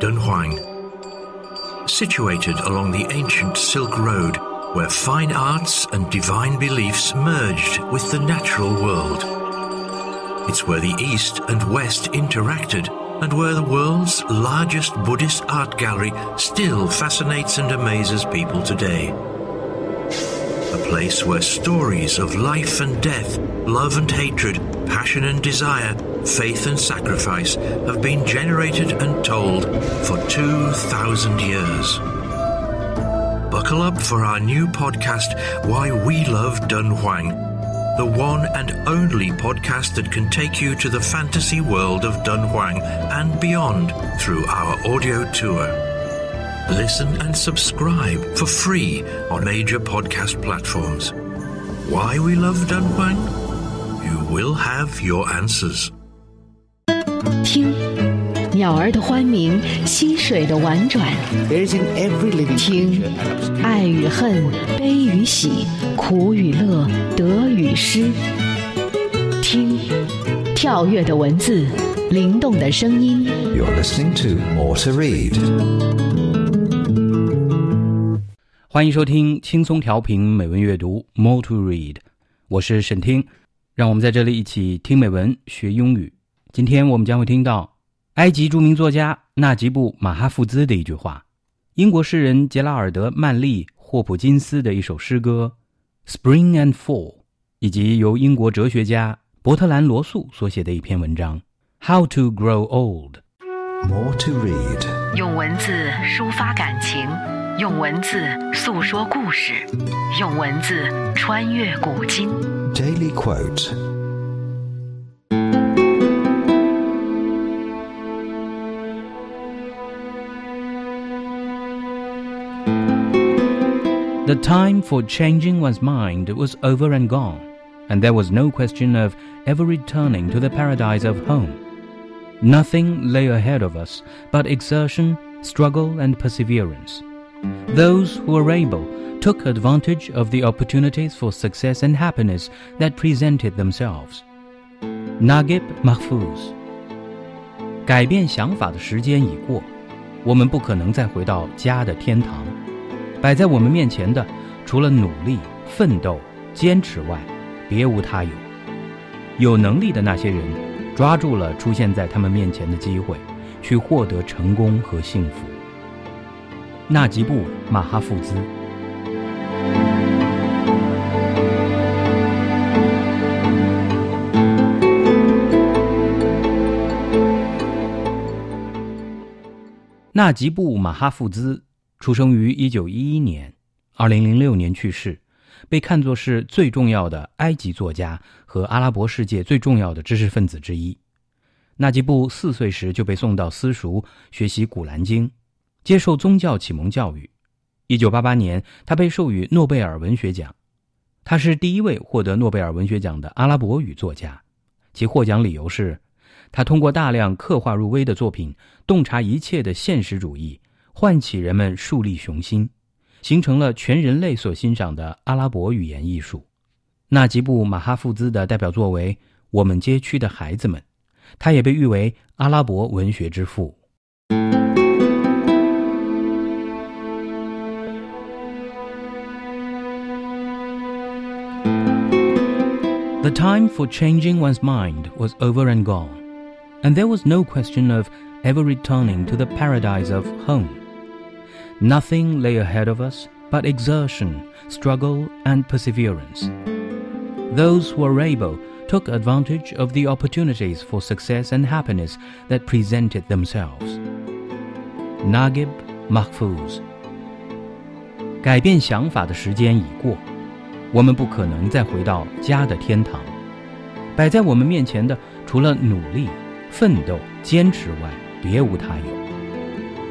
Dunhuang. Situated along the ancient Silk Road, where fine arts and divine beliefs merged with the natural world. It's where the East and West interacted and where the world's largest Buddhist art gallery still fascinates and amazes people today. A place where stories of life and death, love and hatred, passion and desire, faith and sacrifice have been generated and told for 2,000 years. Buckle up for our new podcast, Why We Love Dunhuang, the one and only podcast that can take you to the fantasy world of Dunhuang and beyond through our audio tour. Listen and subscribe for free on major podcast platforms. Why we love Dunhuang? You will have your answers. 听。鸟儿的欢鸣，溪水的婉转，听。爱与恨，悲与喜，苦与乐，得与失。听。跳跃的文字，灵动的声音。you're listening to motor read. 欢迎收听轻松调频美文阅读 motor read 我是沈听，让我们在这里一起听美文学英语。今天我们将会听到埃及著名作家纳吉布·马哈富兹的一句话，英国诗人杰拉尔德·曼利霍普金斯的一首诗歌《Spring and Fall》，以及由英国哲学家伯特兰·罗素所写的一篇文章《How to Grow Old》。More to Read. 用文字抒发感情，用文字诉说故事，用文字穿越古今。Daily quote. The time for changing one's mind was over and gone, and there was no question of ever returning to the paradise of home. Nothing lay ahead of us but exertion, struggle, and perseverance. Those who were able took advantage of the opportunities for success and happiness that presented themselves. Naguib Mahfouz 改变想法的时间已过，我们不可能再回到家的天堂。 摆在我们面前的，除了努力、奋斗、坚持外，别无他有。有能力的那些人，抓住了出现在他们面前的机会，去获得成功和幸福。纳吉布·马哈富兹。纳吉布·马哈富兹出生于1911年，2006年去世，被看作是最重要的埃及作家和阿拉伯世界最重要的知识分子之一。纳吉布四岁时就被送到私塾学习《古兰经》，接受宗教启蒙教育。1988年，他被授予诺贝尔文学奖。他是第一位获得诺贝尔文学奖的阿拉伯语作家，其获奖理由是，他通过大量刻画入微的作品，洞察一切的现实主义，唤起人们树立雄心，形成了全人类所欣赏的阿拉伯语言艺术。纳吉布·马哈富兹的代表作为《我们街区的孩子们》，他也被誉为阿拉伯文学之父。The time for changing one's mind was over and gone, and there was no question of ever returning to the paradise of home. Nothing lay ahead of us but exertion, struggle, and perseverance. Those who were able took advantage of the opportunities for success and happiness that presented themselves. Naguib Mahfouz 改变想法的时间已过。我们不可能再回到家的天堂。摆在我们面前的，除了努力、奋斗、坚持外，别无他有。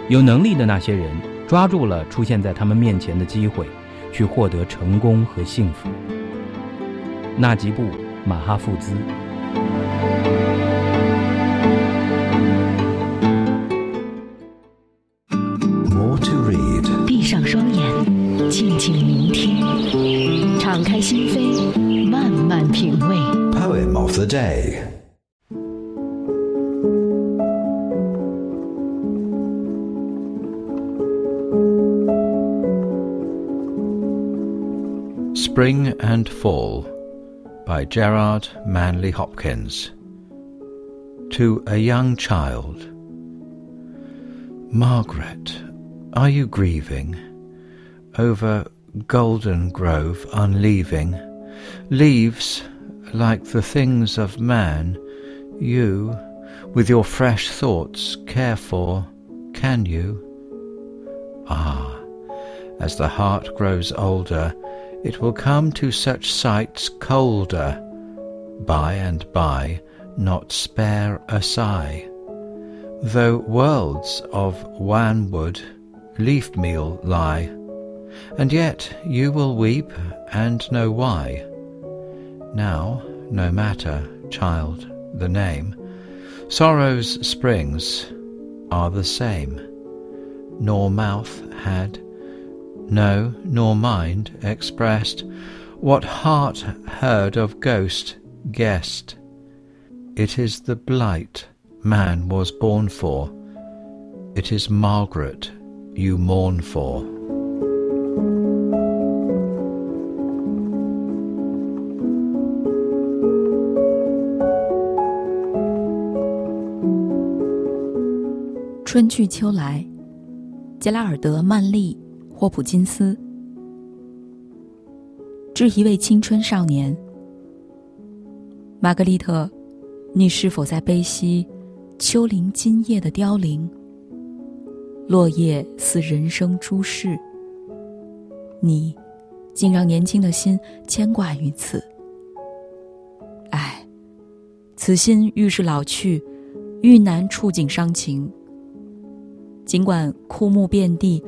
有能力的那些人， 抓住了出现在他们面前的机会，去获得成功和幸福。纳吉布·马哈富兹。And Fall by Gerard Manley Hopkins. To a young child. Margaret, are you grieving over Golden Grove unleaving? Leaves like the things of man, you, with your fresh thoughts, care for, can you? Ah, as the heart grows older, it will come to such sights colder, by and by not spare a sigh. Though worlds of wanwood leaf meal lie, and yet you will weep and know why. Now, no matter, child, the name, sorrow's springs are the same, nor mouth had no, nor mind expressed what heart heard of ghost guessed. It is the blight man was born for. It is Margaret you mourn for. 春去秋来，杰拉尔德·曼利 霍普金斯，致一位青春少年。玛格丽特，你是否在悲惜秋林今夜的凋零？落叶似人生诸事，你竟让年轻的心牵挂于此。唉，此心愈是老去，愈难触景伤情。尽管枯木遍地。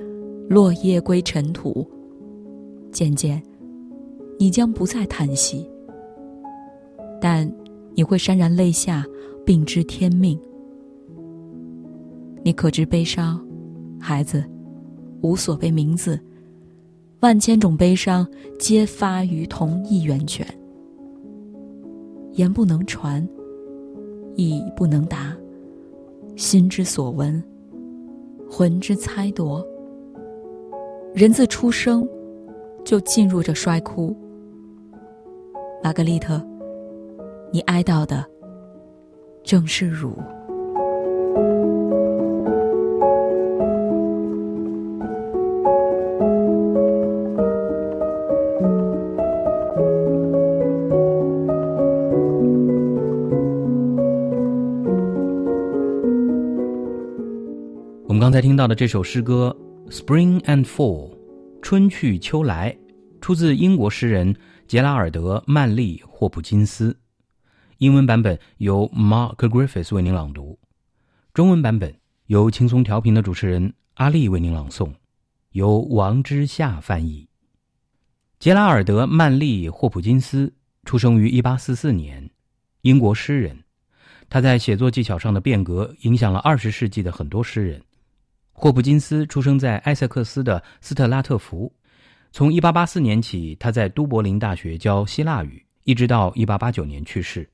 落叶归尘土，渐渐，你将不再叹息，但你会潸然泪下，并知天命。你可知悲伤，孩子，无所谓名字，万千种悲伤皆发于同一源泉。言不能传，意不能达，心之所闻，魂之猜度。人自出生，就进入这衰枯。玛格丽特，你哀悼的正是汝。我们刚才听到的这首诗歌。Spring and Fall，春去秋来，出自英国诗人杰拉尔德·曼利霍普金斯。英文版本由 Mark Griffiths 为您朗读，中文版本由轻松调频的主持人阿丽为您朗诵，由王之夏翻译。杰拉尔德·曼利霍普金斯出生于1844年，英国诗人。他在写作技巧上的变革影响了20世纪的很多诗人。霍普金斯出生在埃塞克斯的斯特拉特福。从1884年起，他在都柏林大学教希腊语，一直到1889年去世。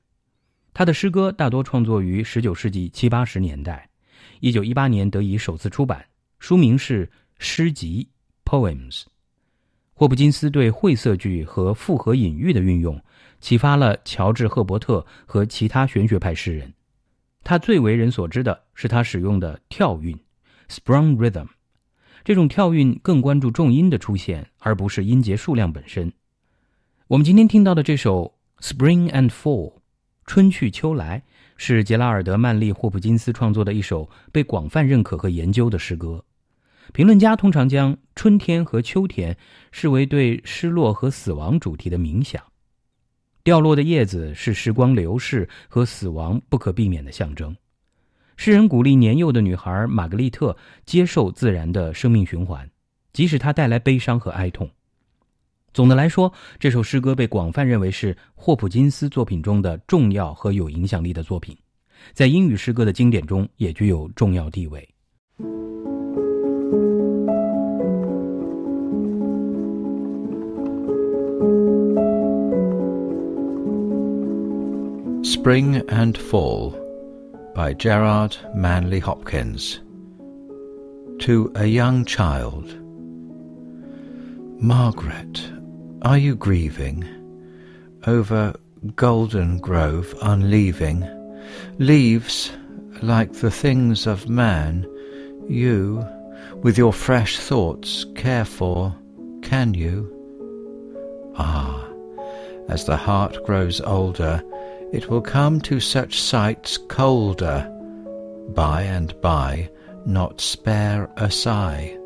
他的诗歌大多创作于19世纪七八十年代，1918年得以首次出版，书名是《诗集》（Poems）。霍普金斯对晦涩句和复合隐喻的运用，启发了乔治·赫伯特和其他玄学派诗人。他最为人所知的是他使用的跳韵。Sprung rhythm，这种跳韵更关注重音的出现，而不是音节数量本身。我们今天听到的这首《Spring and Fall》，春去秋来，是杰拉尔德·曼利霍普金斯创作的一首被广泛认可和研究的诗歌。评论家通常将春天和秋天视为对失落和死亡主题的冥想。掉落的叶子是时光流逝和死亡不可避免的象征。诗人鼓励年幼的女孩玛格丽特接受自然的生命循环，即使它带来悲伤和哀痛。总的来说，这首诗歌被广泛认为是霍普金斯作品中的重要和有影响力的作品，在英语诗歌的经典中也具有重要地位。Spring and Fall by Gerard Manley Hopkins. To a young child. Margaret, Are you grieving over golden grove unleaving? Leaves like the things of man, you, with your fresh thoughts, care for, can you? Ah, as the heart grows older, it will come to such sights colder, by and by not spare a sigh.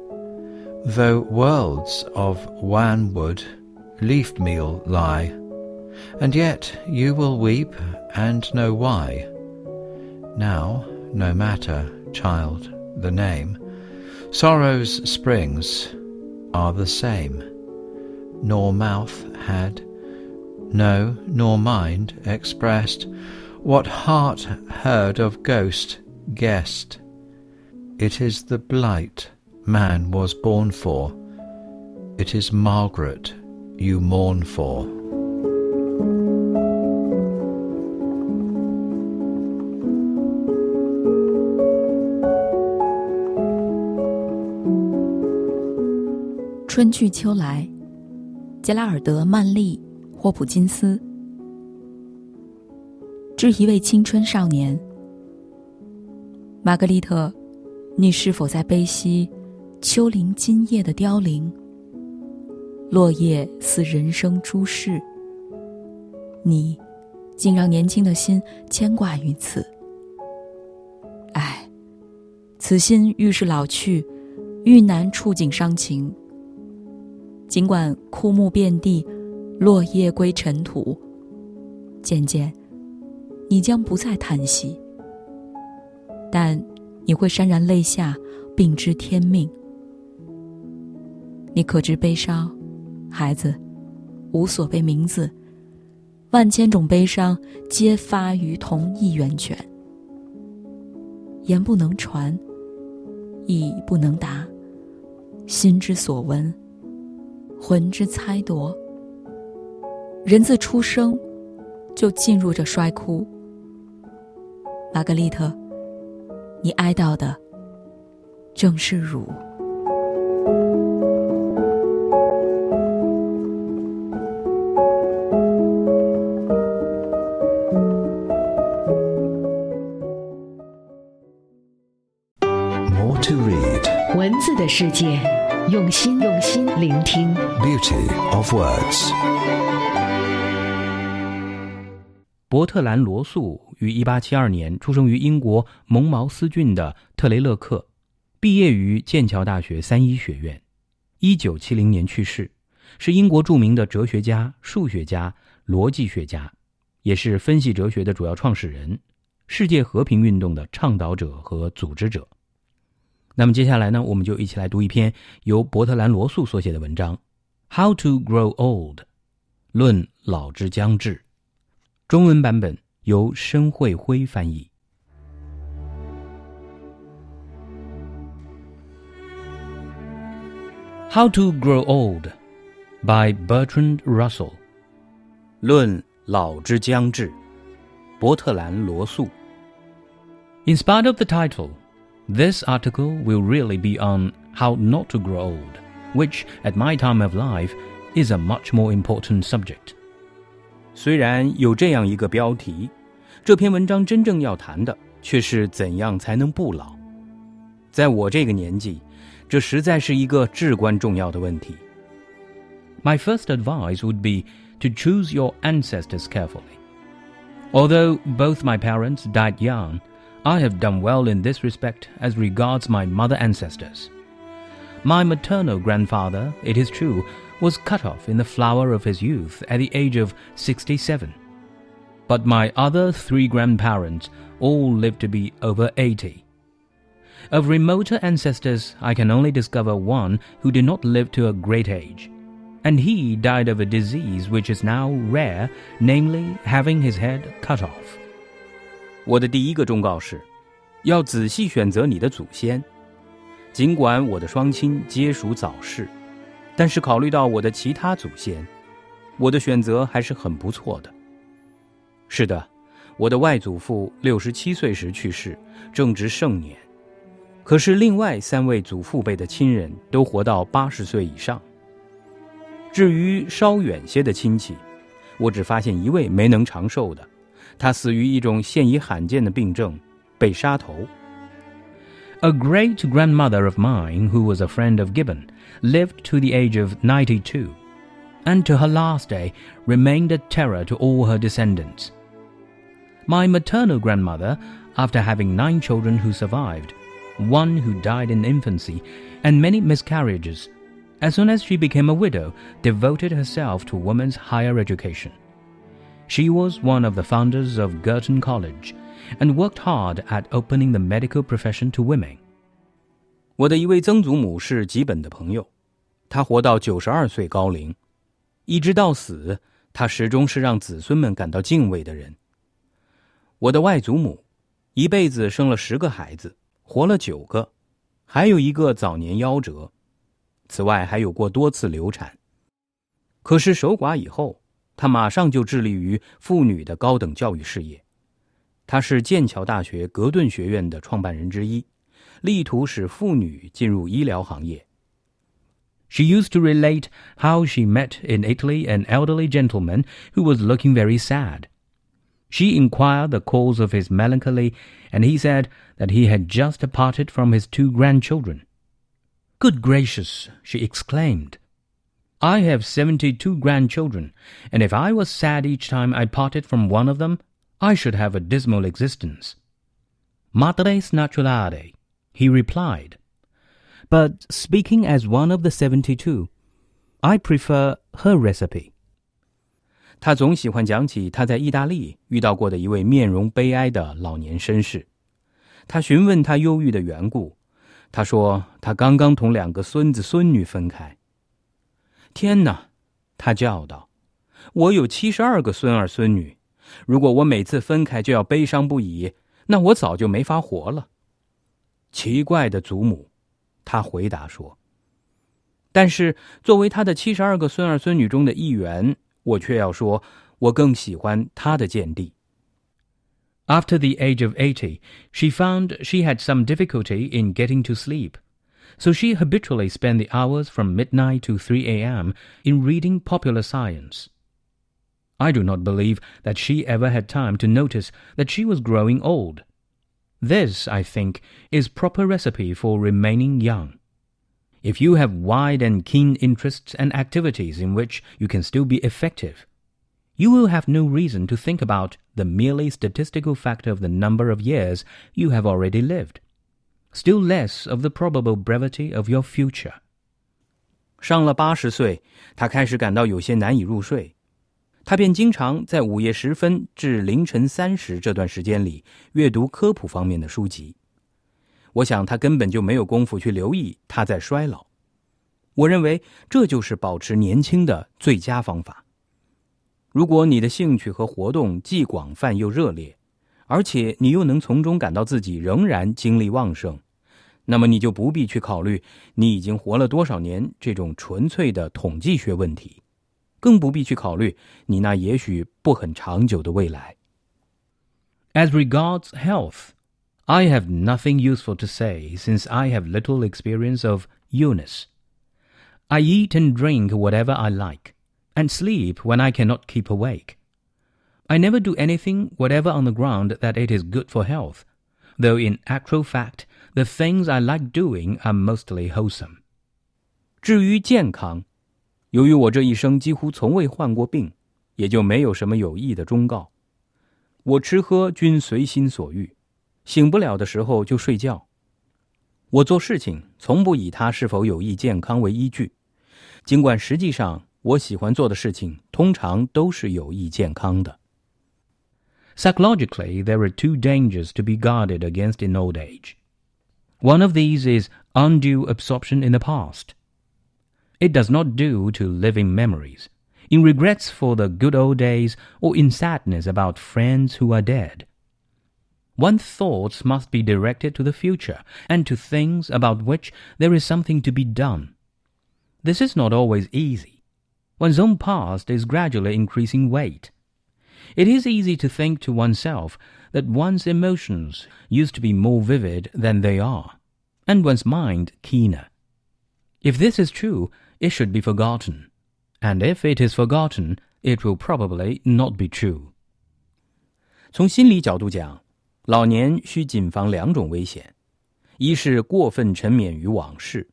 Though worlds of wanwood leaf meal lie, and yet you will weep and know why. Now, no matter, child, the name, sorrow's springs are the same, nor mouth had, no, nor mind expressed what heart heard of ghost guessed. It is the blight man was born for, it is Margaret you mourn for. 春去秋来，杰拉尔德·曼丽· 霍普金斯。致一位青春少年，玛格丽特，你是否在悲惜秋林今夜的凋零？落叶似人生诸事，你竟让年轻的心牵挂于此。唉，此心愈是老去，愈难触景伤情。尽管枯木遍地，落叶归尘土，渐渐，你将不再叹息，但你会潸然泪下，并知天命。你可知悲伤，孩子，无所谓名字，万千种悲伤皆发于同一源泉。言不能传，意不能达，心之所闻。魂之猜夺，人自出生就进入这衰枯。玛格丽特，你哀悼的正是汝。More to read. 文字的世界，用心用心聆听。Beauty of words. 伯特兰·罗素于1872年出生于英国蒙茅斯郡的特雷勒克，毕业于剑桥大学三一学院，1970年去世，是英国著名的哲学家、数学家、逻辑学家，也是分析哲学的主要创始人，世界和平运动的倡导者和组织者。那么接下来呢，我们就一起来读一篇由伯特兰·罗素所写的文章《How to Grow Old》，论老之将至。中文版本由申慧辉翻译。 How to Grow Old by Bertrand Russell，论老之将至，伯特兰·罗素。In spite of the title, this article will really be on how not to grow old, which, at my time of life, is a much more important subject. 虽然有这样一个标题，这篇文章真正要谈的却是怎样才能不老。在我这个年纪，这实在是一个至关重要的问题。My first advice would be to choose your ancestors carefully. Although both my parents died young, I have done well in this respect as regards my mother ancestors. My maternal grandfather, it is true, was cut off in the flower of his youth at the age of 67. But my other three grandparents all lived to be over 80. Of remoter ancestors, I can only discover one who did not live to a great age, and he died of a disease which is now rare, namely having his head cut off. 我的第一个忠告是，要仔细选择你的祖先。尽管我的双亲皆属早逝， 但是考虑到我的其他祖先，我的选择还是很不错的。是的，我的外祖父六十七岁时去世，正值盛年。可是另外三位祖父辈的亲人都活到八十岁以上。至于稍远些的亲戚，我只发现一位没能长寿的，他死于一种现已罕见的病症——被杀头。A great grandmother of mine, who was a friend of Gibbon, lived to the age of 92, and to her last day remained a terror to all her descendants. My maternal grandmother, after having nine children who survived, one who died in infancy, and many miscarriages, as soon as she became a widow, devoted herself to women's higher education. She was one of the founders of Girton College and worked hard at opening the medical profession to women. 我的一位曾祖母是吉本的朋友，她活到九十二岁高龄，一直到死，她始终是让子孙们感到敬畏的人。我的外祖母，一辈子生了十个孩子，活了九个，还有一个早年夭折。此外，还有过多次流产。可是守寡以后，她马上就致力于妇女的高等教育事业。他是剑桥大学格顿学院的创办人之一，力图使妇女进入医疗行业。She used to relate how she met in Italy an elderly gentleman who was looking very sad. She inquired the cause of his melancholy, and he said that he had just parted from his two grandchildren. Good gracious, she exclaimed. I have seventy two grandchildren, and if I was sad each time I parted from one of them, I should have a dismal existence. Madres naturale, he replied. But speaking as one of the seventy two, I prefer her recipe. 他总喜欢讲起他在意大利遇到过的一位面容悲哀的老年绅士。他询问他忧郁的缘故，他说：“他刚刚同两个孙子孙女分开。”天哪！他叫道：“我有七十二个孙儿孙女， ”如果我每次分开就要悲伤不已，那我早就没法活了。”奇怪的祖母，他回答说：“但是作为他的七十二个孙儿孙女中的一员，我却要说，我更喜欢他的见地。” After the age of 80, she found she had some difficulty in getting to sleep. So she habitually spent the hours from midnight to 3 a.m. in reading popular science. I do not believe that she ever had time to notice that she was growing old. This, I think, is proper recipe for remaining young. If you have wide and keen interests and activities in which you can still be effective, you will have no reason to think about the merely statistical factor of the number of years you have already lived, still less of the probable brevity of your future. 上了八十岁，他开始感到有些难以入睡， 他便经常在午夜时分至凌晨三时这段时间里阅读科普方面的书籍。我想他根本就没有功夫去留意他在衰老。我认为这就是保持年轻的最佳方法。如果你的兴趣和活动既广泛又热烈，而且你又能从中感到自己仍然精力旺盛，那么你就不必去考虑你已经活了多少年这种纯粹的统计学问题，更不必去考虑你那也许不很长久的未来。As regards health, I have nothing useful to say since I have little experience of illness. I eat and drink whatever I like and sleep when I cannot keep awake. I never do anything whatever on the ground that it is good for health, though in actual fact the things I like doing are mostly wholesome. 至于健康， 由于我这一生几乎从未患过病，也就没有什么有益的忠告。我吃喝均随心所欲，醒不了的时候就睡觉。我做事情从不以它是否有益健康为依据，尽管实际上我喜欢做的事情通常都是有益健康的。Psychologically, there are two dangers to be guarded against in old age. One of these is undue absorption in the past. It does not do to live in memories, in regrets for the good old days, or in sadness about friends who are dead. One's thoughts must be directed to the future and to things about which there is something to be done. This is not always easy one's own past is gradually increasing weight. It is easy to think to oneself that one's emotions used to be more vivid than they are, and one's mind keener. If this is true, it should be forgotten, and if it is forgotten, it will probably not be true. 从心理角度讲，老年需谨防两种危险：一是过分沉湎于往事，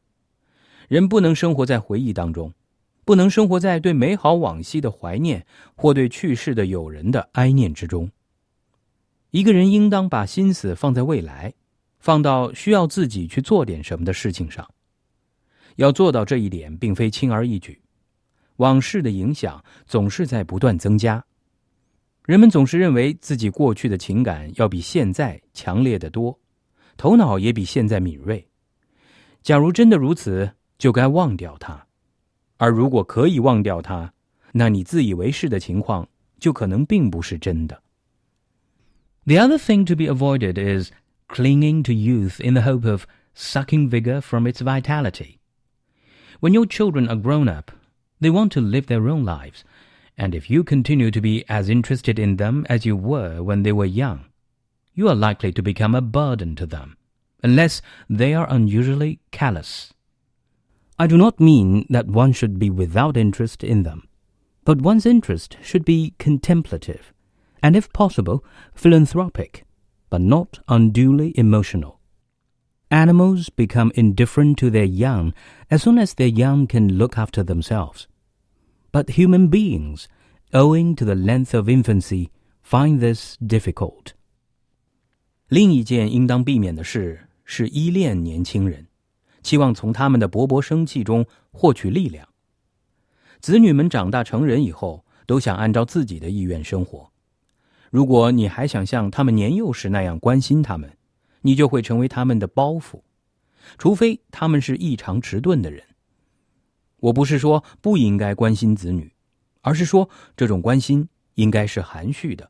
人不能生活在回忆当中，不能生活在对美好往昔的怀念或对去世的友人的哀念之中。一个人应当把心思放在未来，放到需要自己去做点什么的事情上。要做到这一点，并非轻而易举。往事的影响总是在不断增加。人们总是认为自己过去的情感要比现在强烈的多，头脑也比现在敏锐。假如真的如此，就该忘掉它；而如果可以忘掉它，那你自以为是的情况就可能并不是真的。The other thing to be avoided is clinging to youth in the hope of sucking vigor from its vitality. When your children are grown up, they want to live their own lives and if you continue to be as interested in them as you were when they were young, you are likely to become a burden to them, unless they are unusually callous. I do not mean that one should be without interest in them, but one's interest should be contemplative, and if possible, philanthropic, but not unduly emotional. Animals become indifferent to their young as soon as their young can look after themselves. But human beings, owing to the length of infancy, find this difficult. 另一件应当避免的事是依恋年轻人，期望从他们的勃勃生气中获取力量。子女们长大成人以后，都想按照自己的意愿生活。如果你还想像他们年幼时那样关心他们， 你就会成为他们的包袱，除非他们是异常迟钝的人。我不是说不应该关心子女，而是说这种关心应该是含蓄的，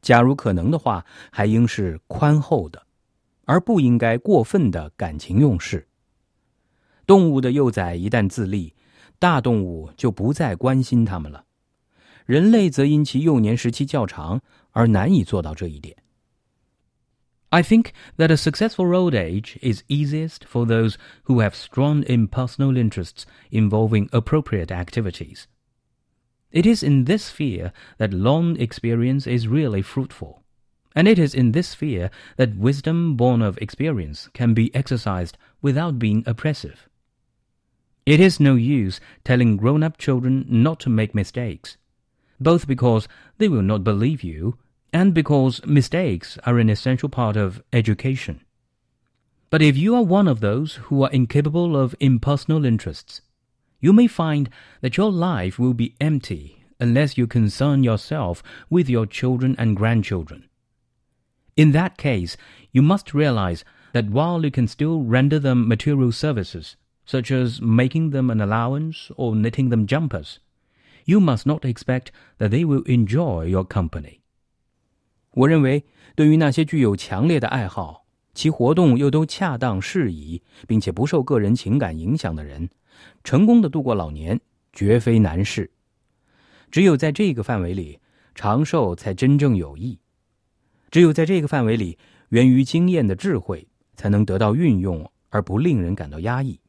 假如可能的话，还应是宽厚的，而不应该过分的感情用事。动物的幼崽一旦自立，大动物就不再关心它们了，人类则因其幼年时期较长而难以做到这一点。I think that a successful old age is easiest for those who have strong impersonal interests involving appropriate activities. It is in this sphere that long experience is really fruitful, and it is in this sphere that wisdom born of experience can be exercised without being oppressive. It is no use telling grown up children not to make mistakes, both because they will not believe you and because mistakes are an essential part of education. But if you are one of those who are incapable of impersonal interests, you may find that your life will be empty unless you concern yourself with your children and grandchildren. In that case, you must realize that while you can still render them material services, such as making them an allowance or knitting them jumpers, you must not expect that they will enjoy your company. 我认为，对于那些具有强烈的爱好，其活动又都恰当适宜，并且不受个人情感影响的人，成功的度过老年绝非难事。只有在这个范围里，长寿才真正有益；只有在这个范围里，源于经验的智慧才能得到运用，而不令人感到压抑。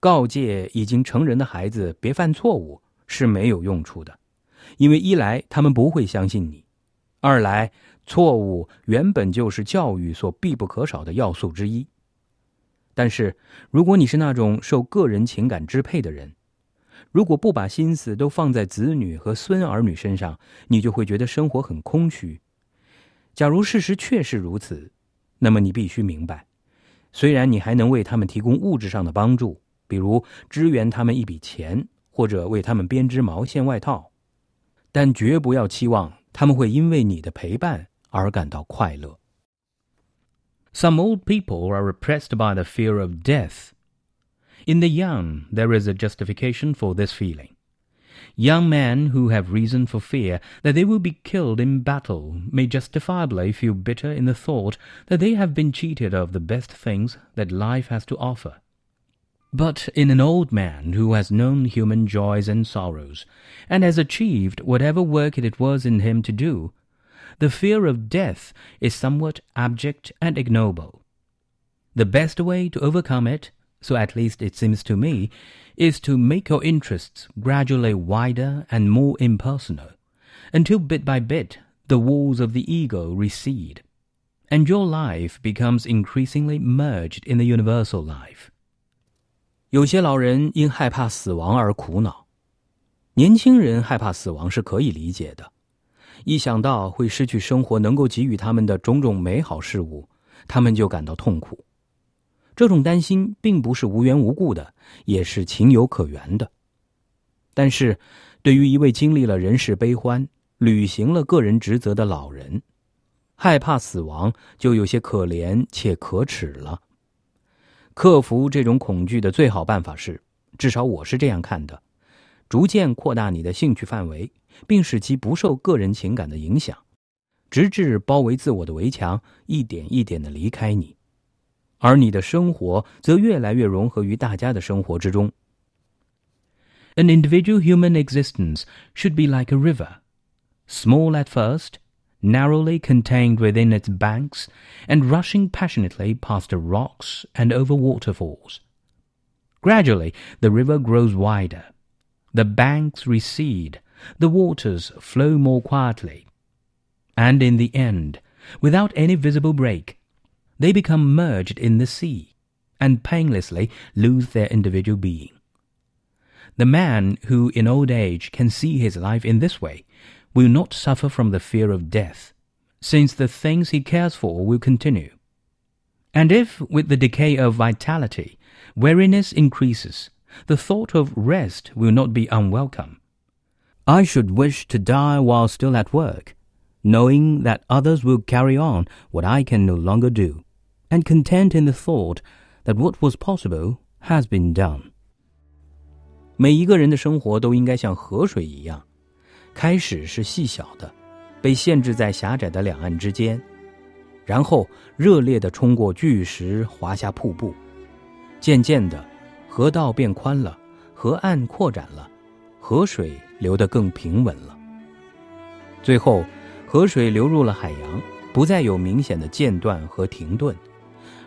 告诫已经成人的孩子别犯错误是没有用处的，因为一来他们不会相信你。二来，错误原本就是教育所必不可少的要素之一。但是，如果你是那种受个人情感支配的人，如果不把心思都放在子女和孙儿女身上，你就会觉得生活很空虚。假如事实确是如此，那么你必须明白，虽然你还能为他们提供物质上的帮助，比如支援他们一笔钱，或者为他们编织毛线外套，但绝不要期望。他们会因为你的陪伴而感到快乐。Some old people are oppressed by the fear of death. In the young, there is a justification for this feeling. Young men who have reason for fear that they will be killed in battle may justifiably feel bitter in the thought that they have been cheated of the best things that life has to offer. But in an old man who has known human joys and sorrows, and has achieved whatever work it was in him to do, the fear of death is somewhat abject and ignoble. The best way to overcome it so at least it seems to me, is to make your interests gradually wider and more impersonal, until bit by bit the walls of the ego recede, and your life becomes increasingly merged in the universal life. 有些老人因害怕死亡而苦恼，年轻人害怕死亡是可以理解的。一想到会失去生活能够给予他们的种种美好事物，他们就感到痛苦。这种担心并不是无缘无故的，也是情有可原的。但是，对于一位经历了人世悲欢、履行了个人职责的老人，害怕死亡就有些可怜且可耻了。克服这种恐惧的最好办法是，至少我是这样看的：逐渐扩大你的兴趣范围。并使其不受个人情感的影响，直至包围自我的围墙一点一点的离开你，而你的生活则越来越融合于大家的生活之中。An individual human existence should be like a river, small at first, narrowly contained within its banks, and rushing passionately past the rocks and over waterfalls. Gradually, the river grows wider, the banks recede the waters flow more quietly. And in the end, without any visible break, they become merged in the sea and painlessly lose their individual being. The man who in old age can see his life in this way will not suffer from the fear of death, since the things he cares for will continue. And if, with the decay of vitality, weariness increases, the thought of rest will not be unwelcome. I should wish to die while still at work, knowing that others will carry on what I can no longer do, and content in the thought that what was possible has been done. 每一个人的生活都应该像河水一样， 开始是细小的，被限制在狭窄的两岸之间，然后热烈地冲过巨石，滑下瀑布，渐渐的，河道变宽了，河岸扩展了，河水流得更平稳了。最后，河水流入了海洋，不再有明显的间断和停顿，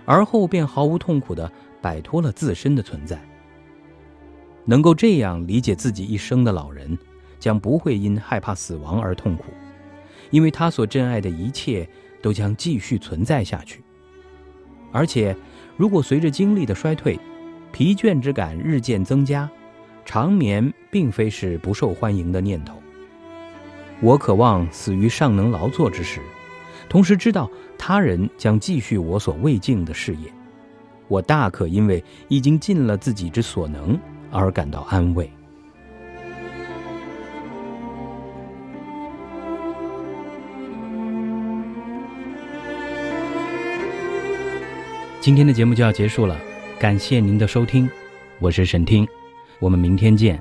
而后便毫无痛苦地摆脱了自身的存在。能够这样理解自己一生的老人，将不会因害怕死亡而痛苦，因为他所珍爱的一切都将继续存在下去。而且，如果随着精力的衰退，疲倦之感日渐增加。长眠并非是不受欢迎的念头。我渴望死于尚能劳作之时，同时知道他人将继续我所未尽的事业。我大可因为已经尽了自己之所能而感到安慰。今天的节目就要结束了，感谢您的收听，我是沈听。我们明天见。